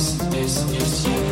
is, is, is you.